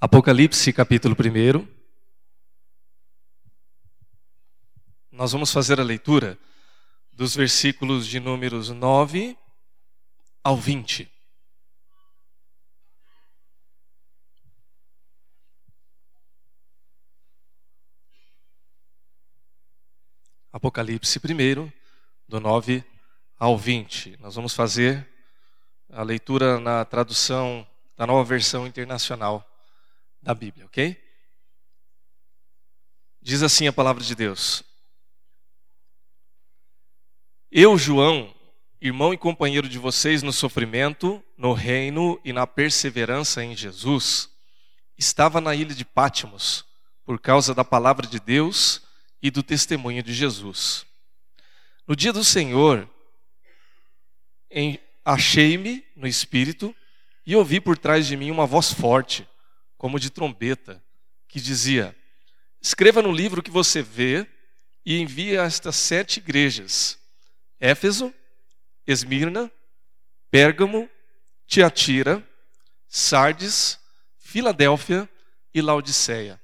Apocalipse, capítulo 1. Nós vamos fazer a leitura dos versículos de números 9 ao 20. Apocalipse 1, do 9 ao 20. Nós vamos fazer a leitura na tradução da nova versão internacional da Bíblia, ok? Diz assim a palavra de Deus: Eu, João, irmão e companheiro de vocês no sofrimento, no reino e na perseverança em Jesus, estava na ilha de Pátimos por causa da palavra de Deus e do testemunho de Jesus. No dia do Senhor, achei-me no espírito e ouvi por trás de mim uma voz forte como de trombeta, que dizia: Escreva no livro que você vê e envie a estas sete igrejas: Éfeso, Esmirna, Pérgamo, Tiatira, Sardes, Filadélfia e Laodiceia.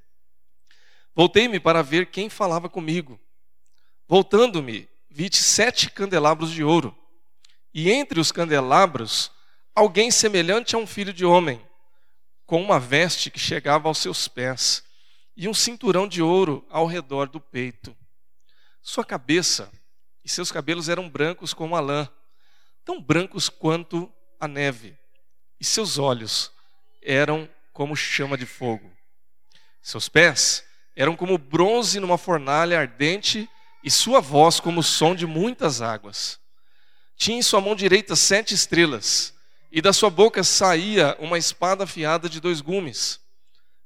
Voltei-me para ver quem falava comigo. Voltando-me, vi sete candelabros de ouro, e entre os candelabros, alguém semelhante a um filho de homem com uma veste que chegava aos seus pés e um cinturão de ouro ao redor do peito. Sua cabeça e seus cabelos eram brancos como a lã, tão brancos quanto a neve, e seus olhos eram como chama de fogo. Seus pés eram como bronze numa fornalha ardente, e sua voz como o som de muitas águas. Tinha em sua mão direita sete estrelas e da sua boca saía uma espada afiada de dois gumes.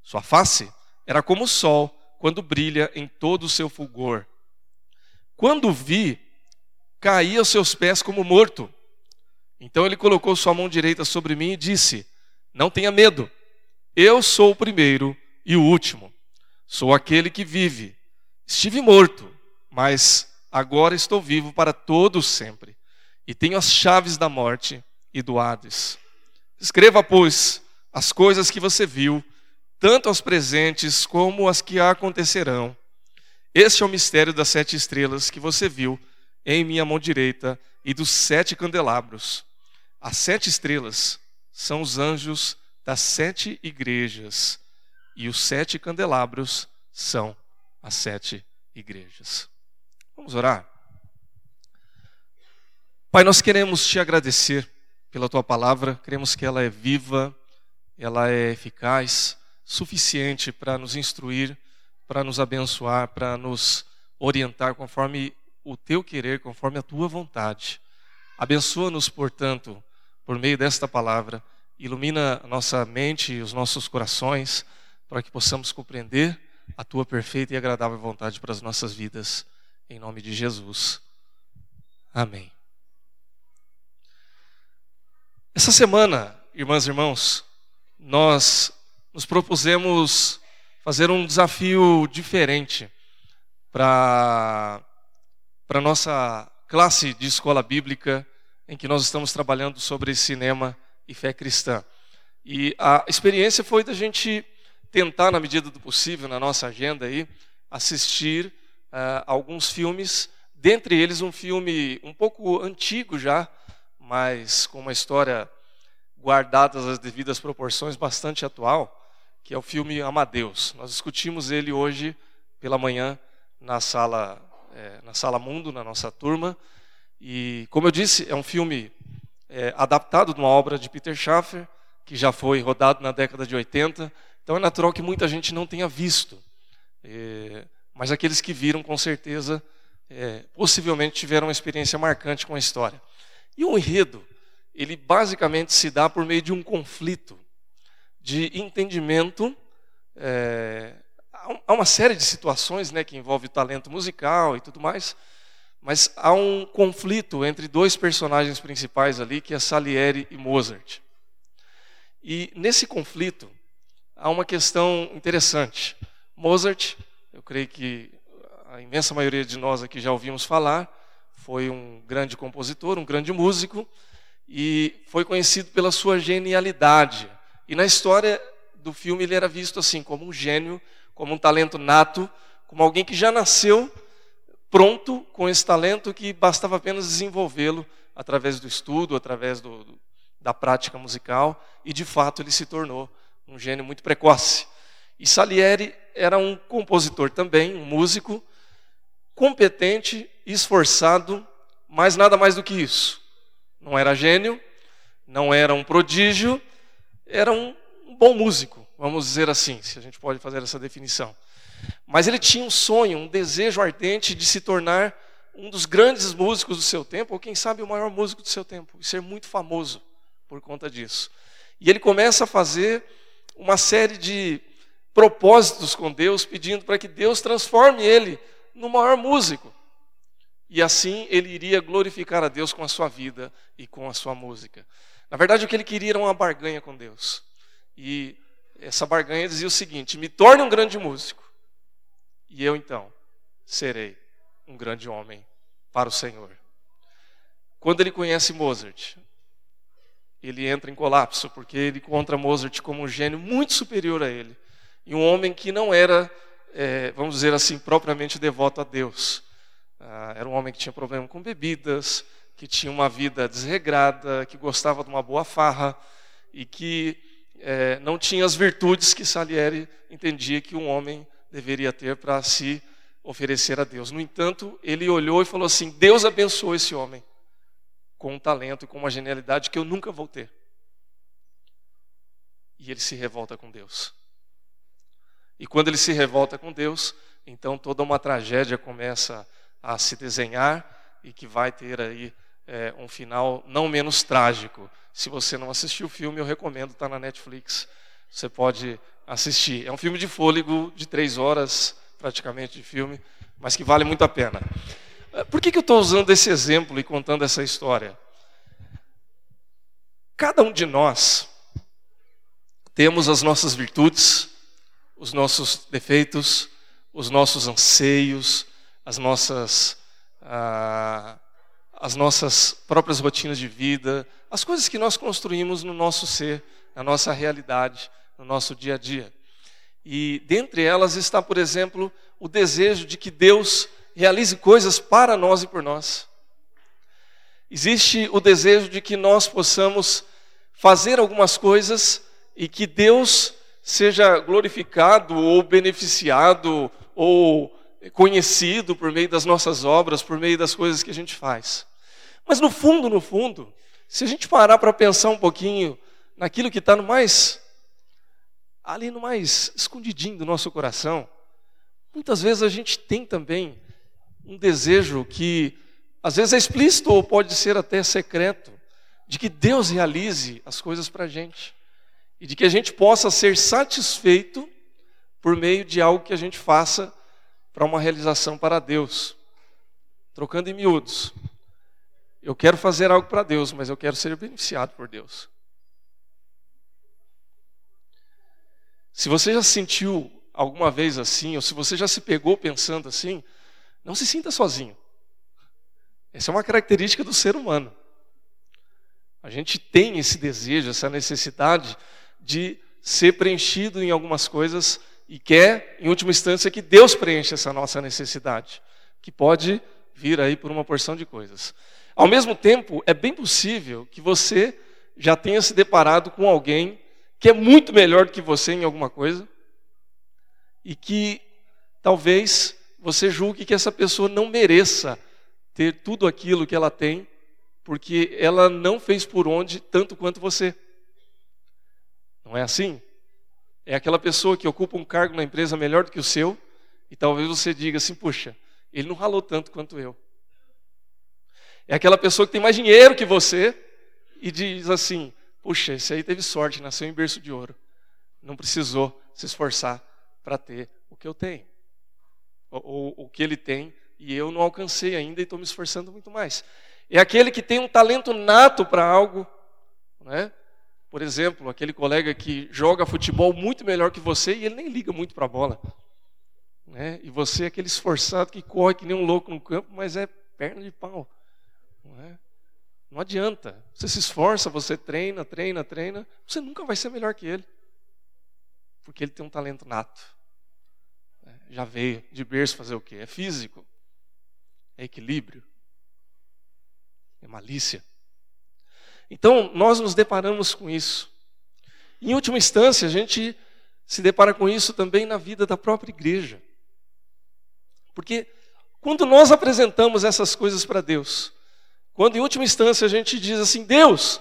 Sua face era como o sol quando brilha em todo o seu fulgor. Quando vi, caí aos seus pés como morto. Então ele colocou sua mão direita sobre mim e disse: Não tenha medo, eu sou o primeiro e o último. Sou aquele que vive. Estive morto, mas agora estou vivo para todos sempre. E tenho as chaves da morte e do Hades. Escreva, pois, as coisas que você viu, tanto as presentes como as que acontecerão. Este é o mistério das sete estrelas que você viu em minha mão direita e dos sete candelabros. As sete estrelas são os anjos das sete igrejas, e os sete candelabros são as sete igrejas. Vamos orar? Pai, nós queremos te agradecer pela tua palavra. Cremos que ela é viva, ela é eficaz, suficiente para nos instruir, para nos abençoar, para nos orientar conforme o teu querer, conforme a tua vontade. Abençoa-nos, portanto, por meio desta palavra, ilumina a nossa mente e os nossos corações, para que possamos compreender a tua perfeita e agradável vontade para as nossas vidas. Em nome de Jesus. Amém. Essa semana, irmãs e irmãos, nós nos propusemos fazer um desafio diferente para a nossa classe de escola bíblica, em que nós estamos trabalhando sobre cinema e fé cristã. E a experiência foi da gente tentar, na medida do possível, na nossa agenda aí, assistir uh, alguns filmes, dentre eles um filme um pouco antigo já, mas com uma história guardadas as devidas proporções, bastante atual, que é o filme Amadeus. Nós discutimos ele hoje pela manhã na sala, é, na sala Mundo, na nossa turma. E, como eu disse, é um filme é, adaptado de uma obra de Peter Schaffer, que já foi rodado na década de 80. Então é natural que muita gente não tenha visto. É, mas aqueles que viram, com certeza, é, possivelmente tiveram uma experiência marcante com a história. E o enredo, ele basicamente se dá por meio de um conflito de entendimento. É, há uma série de situações né, que envolve talento musical e tudo mais, mas há um conflito entre dois personagens principais ali, que é Salieri e Mozart. E nesse conflito há uma questão interessante. Mozart, eu creio que a imensa maioria de nós aqui já ouvimos falar, foi um grande compositor, um grande músico, e foi conhecido pela sua genialidade. E na história do filme ele era visto assim, como um gênio, como um talento nato, como alguém que já nasceu pronto com esse talento que bastava apenas desenvolvê-lo através do estudo, através do, do, da prática musical, e de fato ele se tornou um gênio muito precoce. E Salieri era um compositor também, um músico, competente, esforçado, mas nada mais do que isso. Não era gênio, não era um prodígio, era um, bom músico, vamos dizer assim, se a gente pode fazer essa definição. Mas ele tinha um sonho, um desejo ardente de se tornar um dos grandes músicos do seu tempo, ou quem sabe o maior músico do seu tempo, e ser muito famoso por conta disso. E ele começa a fazer uma série de propósitos com Deus, pedindo para que Deus transforme ele no maior músico. E assim ele iria glorificar a Deus com a sua vida e com a sua música. Na verdade, o que ele queria era uma barganha com Deus. E essa barganha dizia o seguinte: me torne um grande músico, e eu então serei um grande homem para o Senhor. Quando ele conhece Mozart, ele entra em colapso, porque ele encontra Mozart como um gênio muito superior a ele, e um homem que não era, é, vamos dizer assim, propriamente devoto a Deus. Ah, era um homem que tinha problema com bebidas, que tinha uma vida desregrada, que gostava de uma boa farra e que é, não tinha as virtudes que Salieri entendia que um homem deveria ter para se oferecer a Deus. No entanto, ele olhou e falou assim: Deus abençoou esse homem com um talento e com uma genialidade que eu nunca vou ter. E ele se revolta com Deus. E quando ele se revolta com Deus, então toda uma tragédia começa a se desenhar e que vai ter aí é, um final não menos trágico. Se você não assistiu o filme, eu recomendo, está na Netflix. Você pode assistir. É um filme de fôlego, de três horas praticamente de filme, mas que vale muito a pena. Eh, por que, que eu estou usando esse exemplo e contando essa história? Cada um de nós temos as nossas virtudes, os nossos defeitos, os nossos anseios, as nossas, ah, as nossas próprias rotinas de vida, as coisas que nós construímos no nosso ser, na nossa realidade no nosso dia a dia. E dentre elas está, por exemplo, o desejo de que Deus realize coisas para nós e por nós. Existe o desejo de que nós possamos fazer algumas coisas e que Deus seja glorificado ou beneficiado ou conhecido por meio das nossas obras, por meio das coisas que a gente faz. Mas no fundo, no fundo, se a gente parar para pensar um pouquinho naquilo que está no mais ali no mais escondidinho do nosso coração, muitas vezes a gente tem também um desejo que às vezes é explícito ou pode ser até secreto, de que Deus realize as coisas para a gente e de que a gente possa ser satisfeito por meio de algo que a gente faça para uma realização para Deus. Trocando em miúdos. Eu quero fazer algo para Deus, mas eu quero ser beneficiado por Deus. Se você já sentiu alguma vez assim, ou se você já se pegou pensando assim, não se sinta sozinho. Essa é uma característica do ser humano. A gente tem esse desejo, essa necessidade de ser preenchido em algumas coisas e quer, em última instância, que Deus preencha essa nossa necessidade, que pode vir aí por uma porção de coisas. Ao mesmo tempo, é bem possível que você já tenha se deparado com alguém que é muito melhor do que você em alguma coisa, e que talvez você julgue que essa pessoa não mereça ter tudo aquilo que ela tem, porque ela não fez por onde tanto quanto você. Não é assim? É aquela pessoa que ocupa um cargo na empresa melhor do que o seu, e talvez você diga assim: puxa, ele não ralou tanto quanto eu. É aquela pessoa que tem mais dinheiro que você e diz assim: Puxa, esse aí teve sorte, nasceu em berço de ouro. Não precisou se esforçar para ter o que eu tenho. Ou, o que ele tem e eu não alcancei ainda e estou me esforçando muito mais. É aquele que tem um talento nato para algo, né? Por exemplo, aquele colega que joga futebol muito melhor que você e ele nem liga muito para a bola. Né? E você é aquele esforçado que corre que nem um louco no campo, mas é perna de pau. Não é? Não adianta. Você se esforça, você treina, treina, treina, você nunca vai ser melhor que ele. porque ele tem um talento nato. É, já veio de berço fazer o quê? É físico, é equilíbrio, é malícia. Então, nós nos deparamos com isso. Em última instância, a gente se depara com isso também na vida da própria igreja. Porque quando nós apresentamos essas coisas para Deus, quando em última instância a gente diz assim: Deus,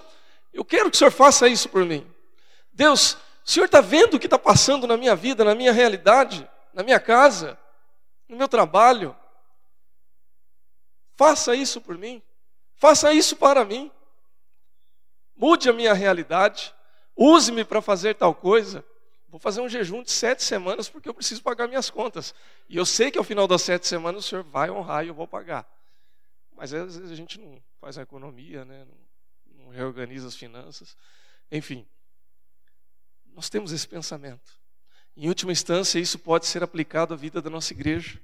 eu quero que o Senhor faça isso por mim. Deus, o Senhor está vendo o que está passando na minha vida, na minha realidade, na minha casa, no meu trabalho. Faça isso por mim. Faça isso para mim. Mude a minha realidade. Use-me para fazer tal coisa. Vou fazer um jejum de sete semanas porque eu preciso pagar minhas contas. E eu sei que ao final das sete semanas o Senhor vai honrar e eu vou pagar. Mas às vezes a gente não faz a economia, né? não, não reorganiza as finanças. Enfim, nós temos esse pensamento. Em última instância, isso pode ser aplicado à vida da nossa igreja,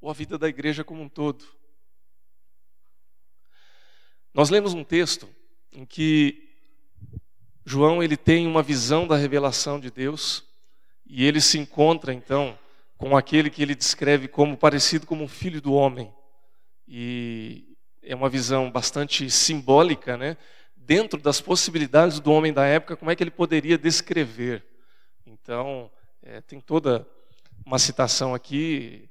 ou à vida da igreja como um todo. Nós lemos um texto em que João ele tem uma visão da revelação de Deus e ele se encontra então com aquele que ele descreve como parecido como um filho do homem. E é uma visão bastante simbólica, né? Dentro das possibilidades do homem da época, como é que ele poderia descrever? Então, é, tem toda uma citação aqui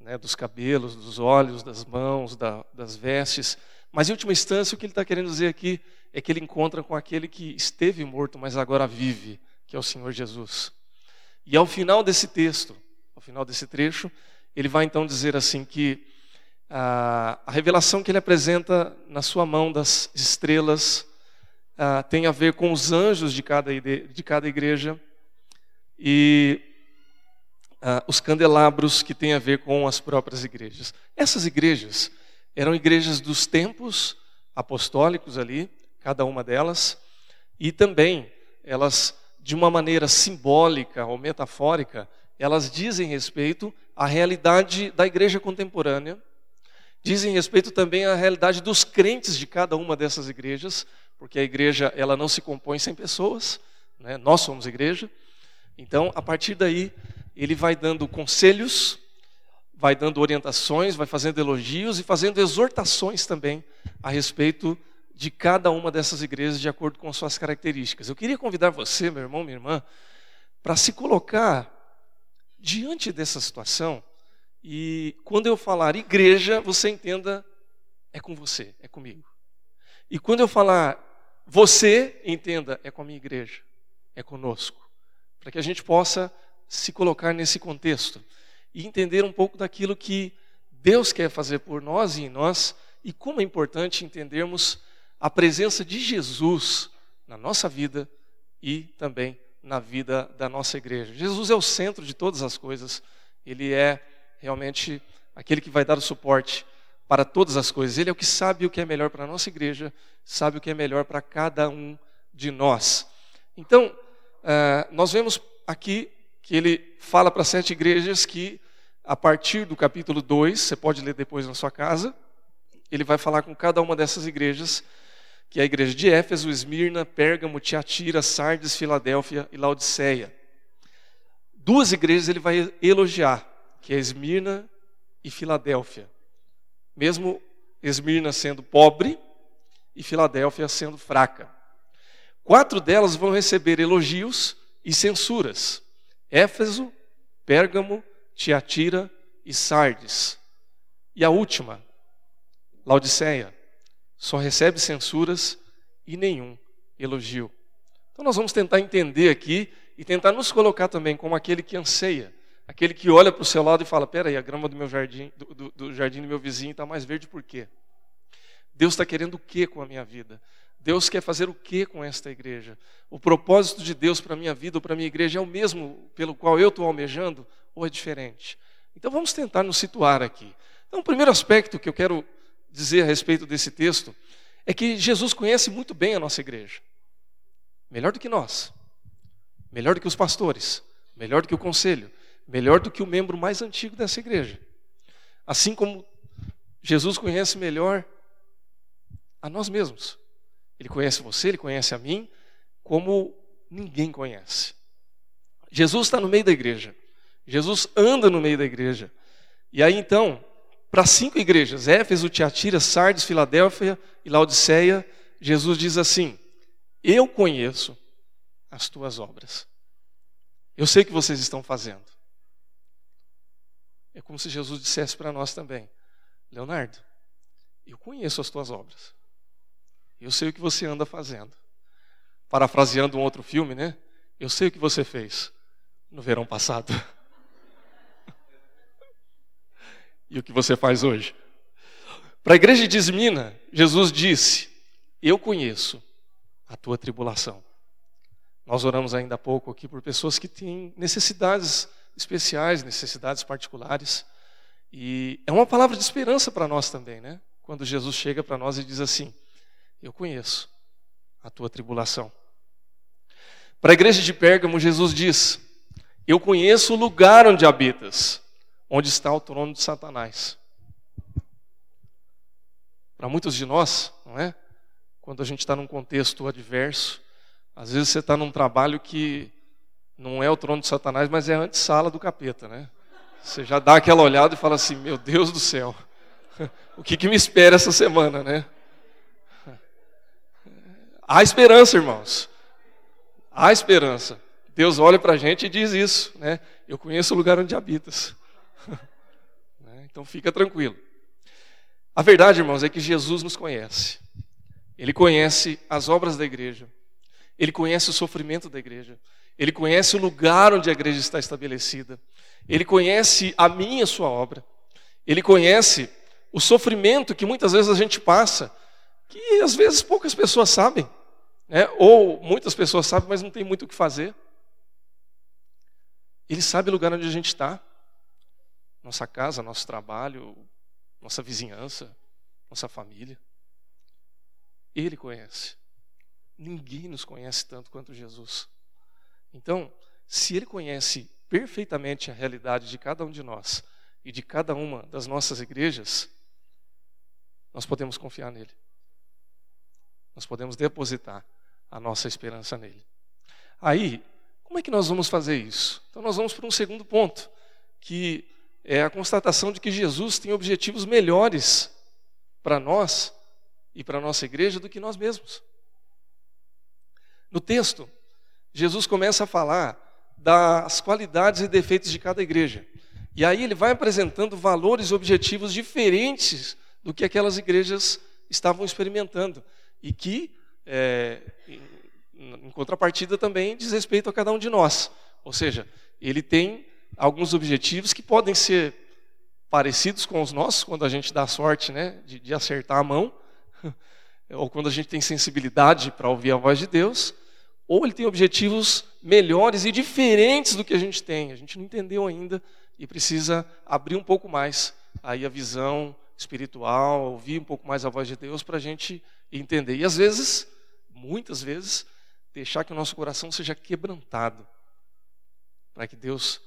né, dos cabelos, dos olhos, das mãos, da, das vestes. Mas, em última instância, o que ele está querendo dizer aqui é que ele encontra com aquele que esteve morto, mas agora vive, que é o Senhor Jesus. E ao final desse texto, ao final desse trecho, ele vai então dizer assim que a, a revelação que ele apresenta na sua mão das estrelas a, tem a ver com os anjos de cada, de cada igreja e a, os candelabros que têm a ver com as próprias igrejas. Essas igrejas eram igrejas dos tempos apostólicos ali, cada uma delas, e também elas, de uma maneira simbólica ou metafórica, elas dizem respeito à realidade da igreja contemporânea, dizem respeito também à realidade dos crentes de cada uma dessas igrejas, porque a igreja ela não se compõe sem pessoas, né? nós somos igreja. Então, a partir daí, ele vai dando conselhos vai dando orientações, vai fazendo elogios e fazendo exortações também a respeito de cada uma dessas igrejas de acordo com suas características. Eu queria convidar você, meu irmão, minha irmã, para se colocar diante dessa situação e quando eu falar igreja, você entenda é com você, é comigo. E quando eu falar você, entenda é com a minha igreja, é conosco, para que a gente possa se colocar nesse contexto e entender um pouco daquilo que Deus quer fazer por nós e em nós e como é importante entendermos a presença de Jesus na nossa vida e também na vida da nossa igreja. Jesus é o centro de todas as coisas, ele é realmente aquele que vai dar o suporte para todas as coisas. Ele é o que sabe o que é melhor para a nossa igreja, sabe o que é melhor para cada um de nós. Então, uh, nós vemos aqui que ele fala para sete igrejas que a partir do capítulo 2, você pode ler depois na sua casa, ele vai falar com cada uma dessas igrejas, que é a igreja de Éfeso, Esmirna, Pérgamo, Tiatira, Sardes, Filadélfia e Laodiceia. Duas igrejas ele vai elogiar, que é Esmirna e Filadélfia. Mesmo Esmirna sendo pobre e Filadélfia sendo fraca. Quatro delas vão receber elogios e censuras. Éfeso, Pérgamo, Tiatira e Sardes. E a última, Laodiceia, só recebe censuras e nenhum elogio. Então nós vamos tentar entender aqui e tentar nos colocar também como aquele que anseia, aquele que olha para o seu lado e fala: peraí, a grama do meu jardim, do, do, do jardim do meu vizinho está mais verde por quê? Deus está querendo o que com a minha vida? Deus quer fazer o que com esta igreja? O propósito de Deus para a minha vida ou para a minha igreja é o mesmo pelo qual eu estou almejando ou é diferente? Então vamos tentar nos situar aqui. Então, o primeiro aspecto que eu quero dizer a respeito desse texto é que Jesus conhece muito bem a nossa igreja. Melhor do que nós, melhor do que os pastores, melhor do que o conselho, melhor do que o membro mais antigo dessa igreja. Assim como Jesus conhece melhor a nós mesmos. Ele conhece você, ele conhece a mim, como ninguém conhece. Jesus está no meio da igreja. Jesus anda no meio da igreja. E aí então, para cinco igrejas, Éfeso, Tiatira, Sardes, Filadélfia e Laodiceia, Jesus diz assim: Eu conheço as tuas obras. Eu sei o que vocês estão fazendo. É como se Jesus dissesse para nós também: Leonardo, eu conheço as tuas obras. Eu sei o que você anda fazendo. Parafraseando um outro filme, né? Eu sei o que você fez no verão passado. e o que você faz hoje. Para a igreja de Esmina, Jesus disse: Eu conheço a tua tribulação. Nós oramos ainda há pouco aqui por pessoas que têm necessidades especiais, necessidades particulares. E é uma palavra de esperança para nós também, né? Quando Jesus chega para nós e diz assim: Eu conheço a tua tribulação. Para a igreja de Pérgamo, Jesus diz: Eu conheço o lugar onde habitas, onde está o trono de Satanás. Para muitos de nós, não é? Quando a gente está num contexto adverso, às vezes você está num trabalho que não é o trono de Satanás, mas é a antessala do capeta, né? Você já dá aquela olhada e fala assim: Meu Deus do céu, o que, que me espera essa semana, né? Há esperança, irmãos. Há esperança. Deus olha para a gente e diz isso, né? Eu conheço o lugar onde habitas. Então fica tranquilo. A verdade, irmãos, é que Jesus nos conhece. Ele conhece as obras da igreja. Ele conhece o sofrimento da igreja. Ele conhece o lugar onde a igreja está estabelecida. Ele conhece a minha e a sua obra. Ele conhece o sofrimento que muitas vezes a gente passa, que às vezes poucas pessoas sabem, né? ou muitas pessoas sabem, mas não tem muito o que fazer. Ele sabe o lugar onde a gente está, nossa casa, nosso trabalho, nossa vizinhança, nossa família. Ele conhece. Ninguém nos conhece tanto quanto Jesus. Então, se ele conhece perfeitamente a realidade de cada um de nós e de cada uma das nossas igrejas, nós podemos confiar nele. Nós podemos depositar a nossa esperança nele. Aí, como é que nós vamos fazer isso? Então, nós vamos para um segundo ponto, que é a constatação de que Jesus tem objetivos melhores para nós e para a nossa igreja do que nós mesmos. No texto, Jesus começa a falar das qualidades e defeitos de cada igreja. E aí ele vai apresentando valores e objetivos diferentes do que aquelas igrejas estavam experimentando. E que, é, em contrapartida, também diz respeito a cada um de nós. Ou seja, ele tem alguns objetivos que podem ser parecidos com os nossos, quando a gente dá sorte né, de, de acertar a mão, ou quando a gente tem sensibilidade para ouvir a voz de Deus, ou ele tem objetivos melhores e diferentes do que a gente tem. A gente não entendeu ainda e precisa abrir um pouco mais aí a visão espiritual, ouvir um pouco mais a voz de Deus para a gente entender. E às vezes, muitas vezes, deixar que o nosso coração seja quebrantado, para que Deus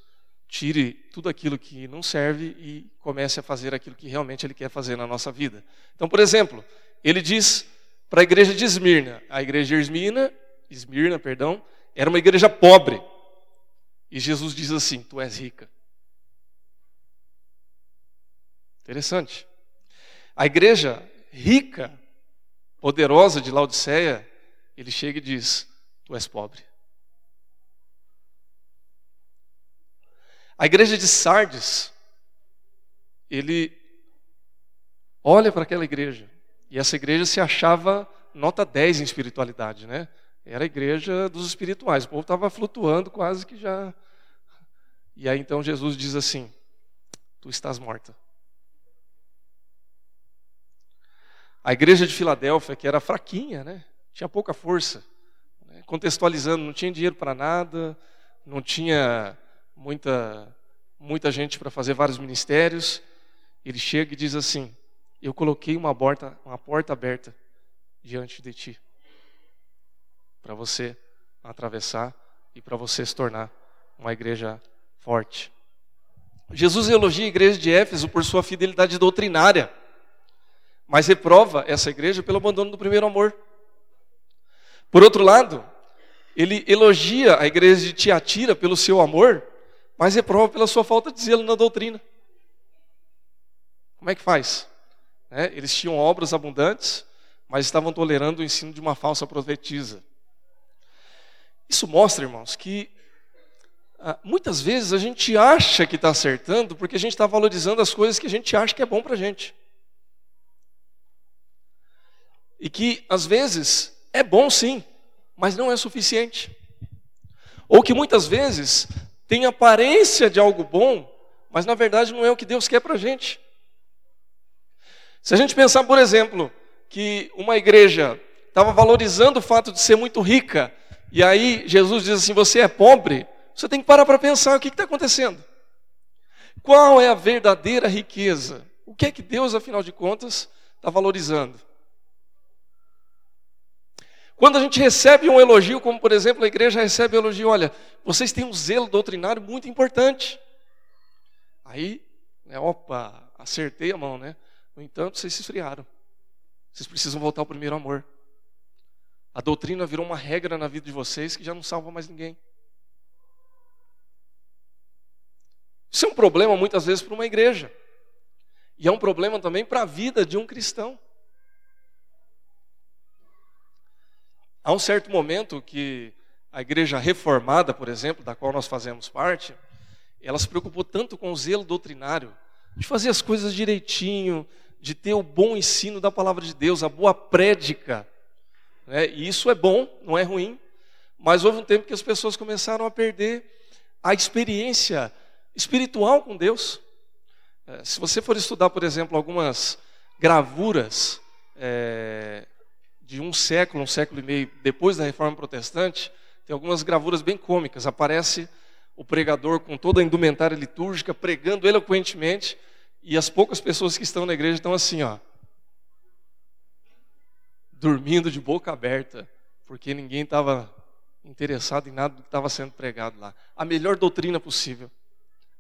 tire tudo aquilo que não serve e comece a fazer aquilo que realmente Ele quer fazer na nossa vida. Então, por exemplo, ele diz para a igreja de Esmirna, a igreja de Esmirna Esmirna, perdão, era uma igreja pobre. E Jesus diz assim: Tu és rica. Interessante. A igreja rica, poderosa de Laodiceia, ele chega e diz: Tu és pobre. A igreja de Sardes, ele olha para aquela igreja, e essa igreja se achava nota 10 em espiritualidade, né? Era a igreja dos espirituais. O povo estava flutuando quase que já. E aí então Jesus diz assim: Tu estás morta. A igreja de Filadélfia, que era fraquinha, né? tinha pouca força, né? contextualizando, não tinha dinheiro para nada, não tinha muita, muita gente para fazer vários ministérios. Ele chega e diz assim: Eu coloquei uma porta, uma porta aberta diante de ti para você atravessar e para você se tornar uma igreja forte. Jesus elogia a igreja de Éfeso por sua fidelidade doutrinária, mas reprova essa igreja pelo abandono do primeiro amor. Por outro lado, ele elogia a igreja de Tiatira pelo seu amor, mas reprova pela sua falta de zelo na doutrina. Como é que faz? É, eles tinham obras abundantes, mas estavam tolerando o ensino de uma falsa profetisa. Isso mostra, irmãos, que ah, muitas vezes a gente acha que está acertando porque a gente está valorizando as coisas que a gente acha que é bom para a gente. E que, às vezes, é bom sim, mas não é suficiente. Ou que muitas vezes tem aparência de algo bom, mas na verdade não é o que Deus quer para a gente. Se a gente pensar, por exemplo, que uma igreja estava valorizando o fato de ser muito rica, e aí Jesus diz assim: você é pobre, você tem que parar para pensar o que está acontecendo. Qual é a verdadeira riqueza? O que é que Deus, afinal de contas, está valorizando? Quando a gente recebe um elogio, como por exemplo a igreja recebe um elogio, olha, vocês têm um zelo doutrinário muito importante. Aí, né, opa, acertei a mão, né? No entanto, vocês se esfriaram. Vocês precisam voltar ao primeiro amor. A doutrina virou uma regra na vida de vocês que já não salva mais ninguém. Isso é um problema muitas vezes para uma igreja. E é um problema também para a vida de um cristão. Há um certo momento que a igreja reformada, por exemplo, da qual nós fazemos parte, ela se preocupou tanto com o zelo doutrinário, de fazer as coisas direitinho, de ter o bom ensino da palavra de Deus, a boa prédica. Né? E isso é bom, não é ruim, mas houve um tempo que as pessoas começaram a perder a experiência espiritual com Deus. É, se você for estudar, por exemplo, algumas gravuras é, de um século, um século e meio depois da Reforma Protestante, tem algumas gravuras bem cômicas. Aparece o pregador com toda a indumentária litúrgica, pregando eloquentemente, e as poucas pessoas que estão na igreja estão assim, ó, dormindo de boca aberta, porque ninguém estava interessado em nada do que estava sendo pregado lá. A melhor doutrina possível,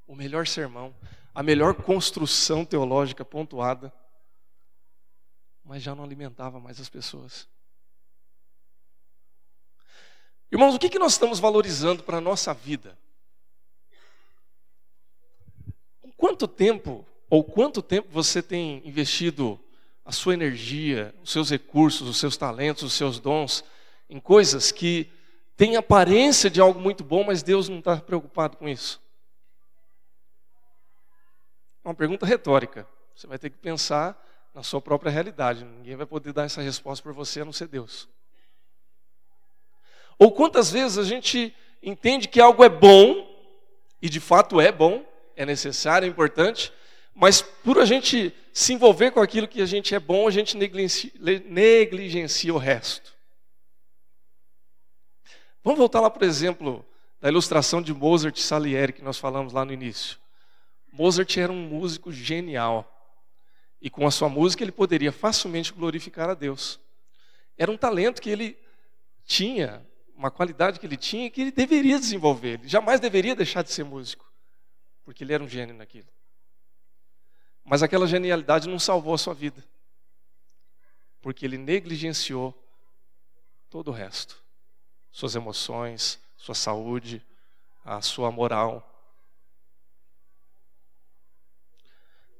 o melhor sermão, a melhor construção teológica pontuada mas já não alimentava mais as pessoas. Irmãos, o que, que nós estamos valorizando para a nossa vida? Quanto tempo, ou quanto tempo você tem investido a sua energia, os seus recursos, os seus talentos, os seus dons, em coisas que têm aparência de algo muito bom, mas Deus não está preocupado com isso? É uma pergunta retórica. Você vai ter que pensar na sua própria realidade. Ninguém vai poder dar essa resposta para você a não ser Deus. Ou quantas vezes a gente entende que algo é bom, e de fato é bom, é necessário, é importante, mas por a gente se envolver com aquilo que a gente é bom, a gente negligencia, negligencia o resto. Vamos voltar lá, por exemplo, da ilustração de Mozart e Salieri que nós falamos lá no início. Mozart era um músico genial. E com a sua música ele poderia facilmente glorificar a Deus. Era um talento que ele tinha, uma qualidade que ele tinha que ele deveria desenvolver. Ele jamais deveria deixar de ser músico, porque ele era um gênio naquilo. Mas aquela genialidade não salvou a sua vida, porque ele negligenciou todo o resto: suas emoções, sua saúde, a sua moral.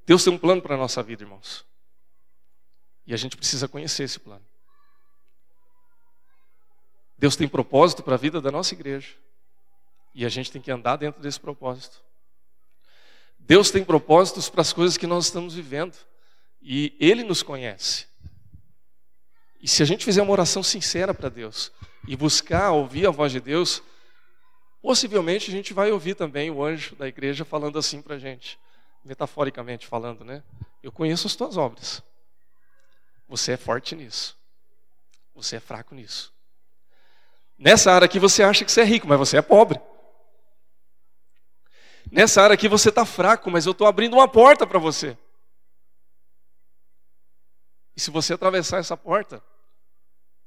Deus tem um plano para a nossa vida, irmãos. E a gente precisa conhecer esse plano. Deus tem propósito para a vida da nossa igreja. E a gente tem que andar dentro desse propósito. Deus tem propósitos para as coisas que nós estamos vivendo. E Ele nos conhece. E se a gente fizer uma oração sincera para Deus e buscar ouvir a voz de Deus, possivelmente a gente vai ouvir também o anjo da igreja falando assim para a gente: metaforicamente falando, né? Eu conheço as tuas obras. Você é forte nisso. Você é fraco nisso. Nessa área aqui você acha que você é rico, mas você é pobre. Nessa área aqui você está fraco, mas eu estou abrindo uma porta para você. E se você atravessar essa porta,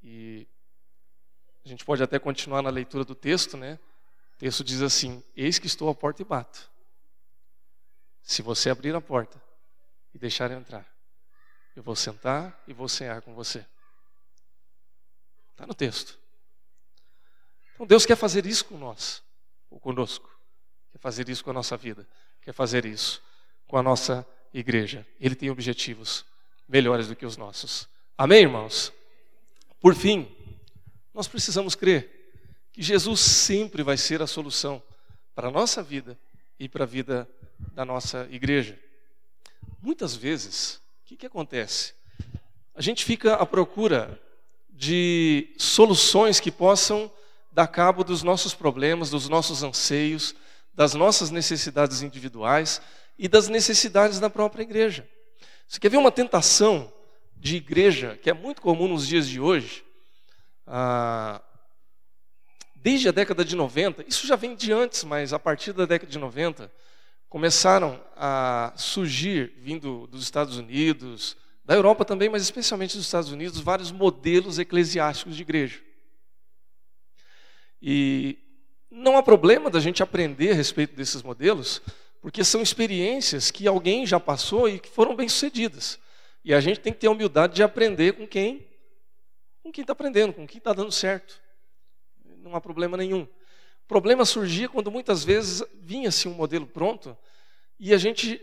e a gente pode até continuar na leitura do texto, né? O texto diz assim: Eis que estou à porta e bato. Se você abrir a porta e deixar entrar, eu vou sentar e vou cear com você. Está no texto. Então Deus quer fazer isso com nós, ou conosco. Quer fazer isso com a nossa vida. Quer fazer isso com a nossa igreja. Ele tem objetivos melhores do que os nossos. Amém, irmãos? Por fim, nós precisamos crer que Jesus sempre vai ser a solução para a nossa vida e para a vida da nossa igreja. Muitas vezes, o que, que acontece? A gente fica à procura de soluções que possam dar cabo dos nossos problemas, dos nossos anseios, das nossas necessidades individuais e das necessidades da própria igreja. Você quer ver uma tentação de igreja que é muito comum nos dias de hoje? Ah, desde a década de 90, isso já vem de antes, mas a partir da década de 90, começaram a surgir, vindo dos Estados Unidos, da Europa também, mas especialmente dos Estados Unidos, vários modelos eclesiásticos de igreja. E não há problema da gente aprender a respeito desses modelos, porque são experiências que alguém já passou e que foram bem-sucedidas. E a gente tem que ter a humildade de aprender com quem com quem está aprendendo, com quem está dando certo. Não há problema nenhum. Problema surgia quando muitas vezes vinha-se um modelo pronto e a gente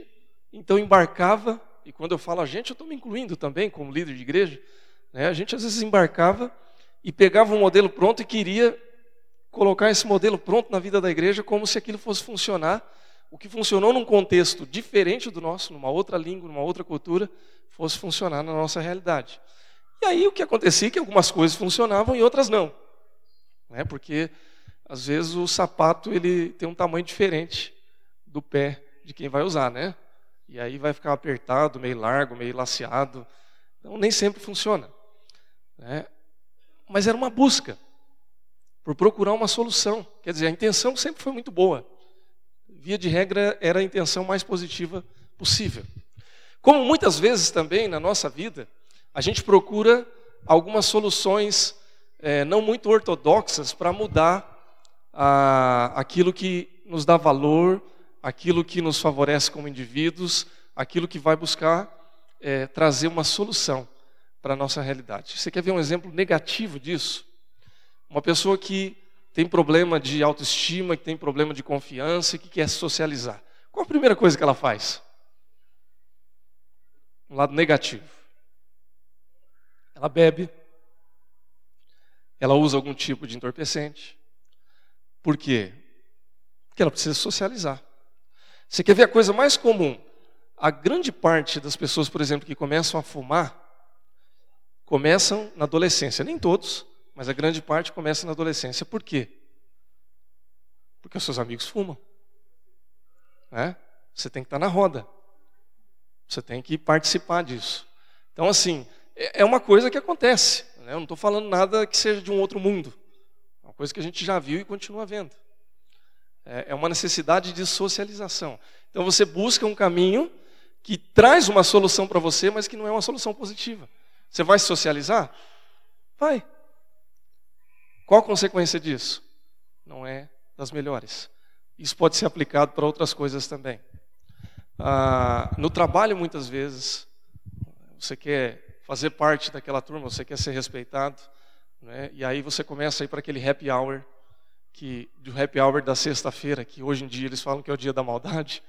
então embarcava, e quando eu falo a gente, eu estou me incluindo também como líder de igreja, né? a gente às vezes embarcava e pegava um modelo pronto e queria colocar esse modelo pronto na vida da igreja como se aquilo fosse funcionar. O que funcionou num contexto diferente do nosso, numa outra língua, numa outra cultura, fosse funcionar na nossa realidade. E aí o que acontecia é que algumas coisas funcionavam e outras não. Né? Porque às vezes o sapato ele tem um tamanho diferente do pé de quem vai usar, né? E aí vai ficar apertado, meio largo, meio laceado. Então nem sempre funciona. Né? Mas era uma busca por procurar uma solução. Quer dizer, a intenção sempre foi muito boa. Via de regra, era a intenção mais positiva possível. Como muitas vezes também na nossa vida, a gente procura algumas soluções é, não muito ortodoxas para mudar aquilo que nos dá valor, aquilo que nos favorece como indivíduos, aquilo que vai buscar é, trazer uma solução para a nossa realidade. Você quer ver um exemplo negativo disso? Uma pessoa que tem problema de autoestima, que tem problema de confiança que quer socializar. Qual a primeira coisa que ela faz? Um lado negativo. Ela bebe. Ela usa algum tipo de entorpecente. Por quê? Porque ela precisa socializar. Você quer ver a coisa mais comum? A grande parte das pessoas, por exemplo, que começam a fumar, começam na adolescência. Nem todos, mas a grande parte começa na adolescência. Por quê? Porque os seus amigos fumam. Né? Você tem que estar na roda. Você tem que participar disso. Então, assim, é, é uma coisa que acontece. Né? Eu não estou falando nada que seja de um outro mundo. Coisa que a gente já viu e continua vendo. É, é uma necessidade de socialização. Então, você busca um caminho que traz uma solução para você, mas que não é uma solução positiva. Você vai se socializar? Vai. Qual a consequência disso? Não é das melhores. Isso pode ser aplicado para outras coisas também. Ah, no trabalho, muitas vezes, você quer fazer parte daquela turma, você quer ser respeitado, né? e aí você começa a ir para aquele happy hour, que, do happy hour da sexta-feira, que hoje em dia eles falam que é o dia da maldade,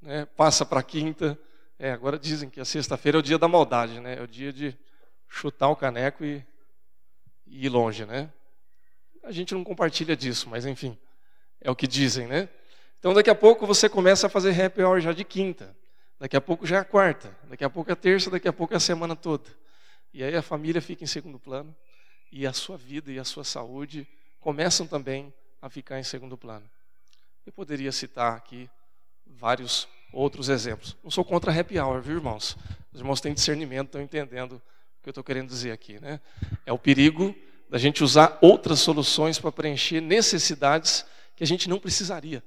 né? passa para quinta, é, agora dizem que a sexta-feira é o dia da maldade, né? é o dia de chutar o caneco e, e ir longe, né? A gente não compartilha disso, mas enfim, é o que dizem, né? Então daqui a pouco você começa a fazer happy hour já de quinta, daqui a pouco já é a quarta, daqui a pouco é a terça, daqui a pouco é a semana toda. E aí a família fica em segundo plano e a sua vida e a sua saúde começam também a ficar em segundo plano. Eu poderia citar aqui vários outros exemplos. Não sou contra happy hour, viu, irmãos? Os irmãos têm discernimento, estão entendendo o que eu estou querendo dizer aqui, né? É o perigo da gente usar outras soluções para preencher necessidades que a gente não precisaria.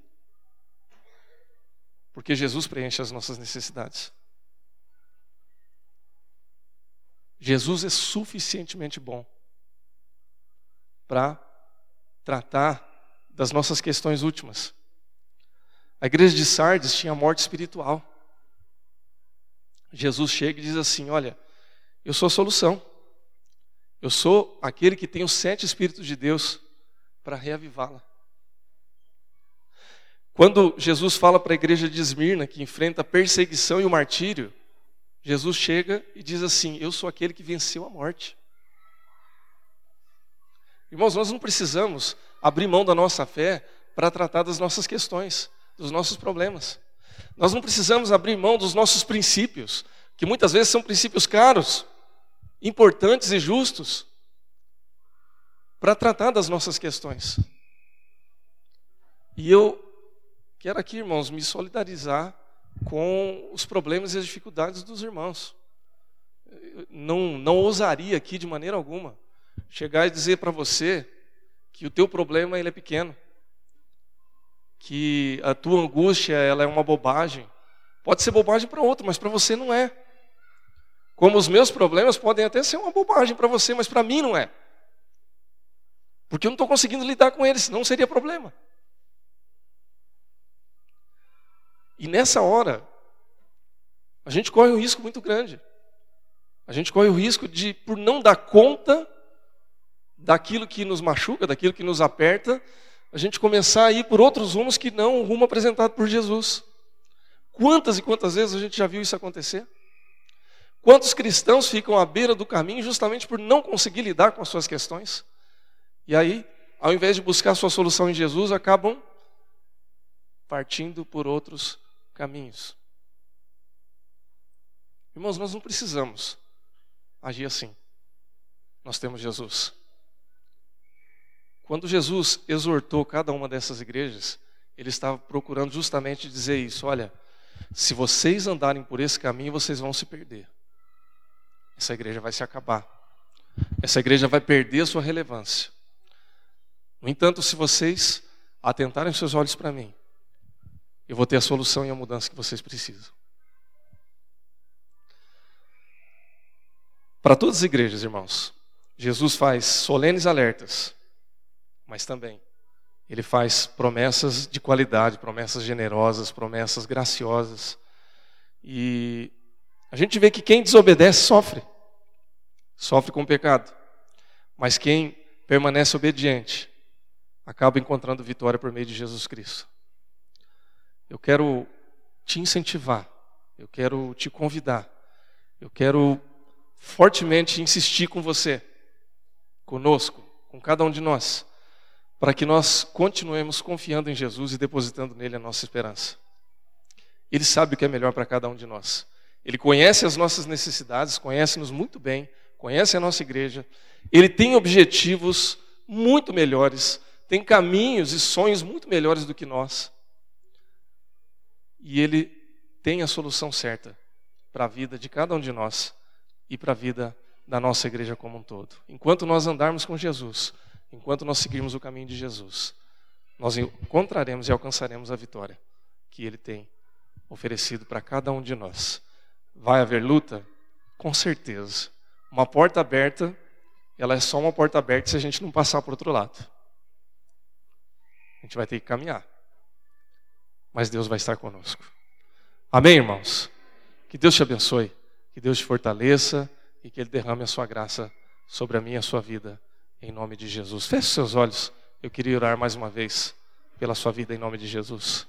Porque Jesus preenche as nossas necessidades. Jesus é suficientemente bom para tratar das nossas questões últimas. A igreja de Sardes tinha morte espiritual. Jesus chega e diz assim: Olha, eu sou a solução. Eu sou aquele que tem os sete Espíritos de Deus para reavivá-la. Quando Jesus fala para a igreja de Esmirna, que enfrenta a perseguição e o martírio, Jesus chega e diz assim: Eu sou aquele que venceu a morte. Irmãos, nós não precisamos abrir mão da nossa fé para tratar das nossas questões, dos nossos problemas. Nós não precisamos abrir mão dos nossos princípios, que muitas vezes são princípios caros, importantes e justos, para tratar das nossas questões. E eu quero aqui, irmãos, me solidarizar com os problemas e as dificuldades dos irmãos. Não, não ousaria aqui de maneira alguma chegar e dizer para você que o teu problema ele é pequeno, que a tua angústia ela é uma bobagem. Pode ser bobagem para outro, mas para você não é. Como os meus problemas podem até ser uma bobagem para você, mas para mim não é. Porque eu não estou conseguindo lidar com eles, senão seria problema. E nessa hora, a gente corre um risco muito grande. A gente corre o risco de, por não dar conta daquilo que nos machuca, daquilo que nos aperta, a gente começar a ir por outros rumos que não o rumo apresentado por Jesus. Quantas e quantas vezes a gente já viu isso acontecer? Quantos cristãos ficam à beira do caminho justamente por não conseguir lidar com as suas questões? E aí, ao invés de buscar a sua solução em Jesus, acabam partindo por outros caminhos. Irmãos, nós não precisamos agir assim. Nós temos Jesus. Quando Jesus exortou cada uma dessas igrejas, ele estava procurando justamente dizer isso: olha, se vocês andarem por esse caminho, vocês vão se perder. Essa igreja vai se acabar. Essa igreja vai perder a sua relevância. No entanto, se vocês atentarem seus olhos para mim, eu vou ter a solução e a mudança que vocês precisam. Para todas as igrejas, irmãos, Jesus faz solenes alertas, mas também ele faz promessas de qualidade, promessas generosas, promessas graciosas. E a gente vê que quem desobedece sofre, sofre com o pecado. Mas quem permanece obediente acaba encontrando vitória por meio de Jesus Cristo. Eu quero te incentivar, eu quero te convidar, eu quero fortemente insistir com você, conosco, com cada um de nós, para que nós continuemos confiando em Jesus e depositando nele a nossa esperança. Ele sabe o que é melhor para cada um de nós. Ele conhece as nossas necessidades, conhece-nos muito bem, conhece a nossa igreja. Ele tem objetivos muito melhores, tem caminhos e sonhos muito melhores do que nós e Ele tem a solução certa para a vida de cada um de nós e para a vida da nossa igreja como um todo. Enquanto nós andarmos com Jesus, enquanto nós seguirmos o caminho de Jesus, nós encontraremos e alcançaremos a vitória que Ele tem oferecido para cada um de nós. Vai haver luta? Com certeza. Uma porta aberta, ela é só uma porta aberta se a gente não passar para o outro lado. A gente vai ter que caminhar mas Deus vai estar conosco. Amém, irmãos? Que Deus te abençoe, que Deus te fortaleça e que Ele derrame a sua graça sobre a minha e a sua vida, em nome de Jesus. Feche seus olhos, eu queria orar mais uma vez pela sua vida, em nome de Jesus.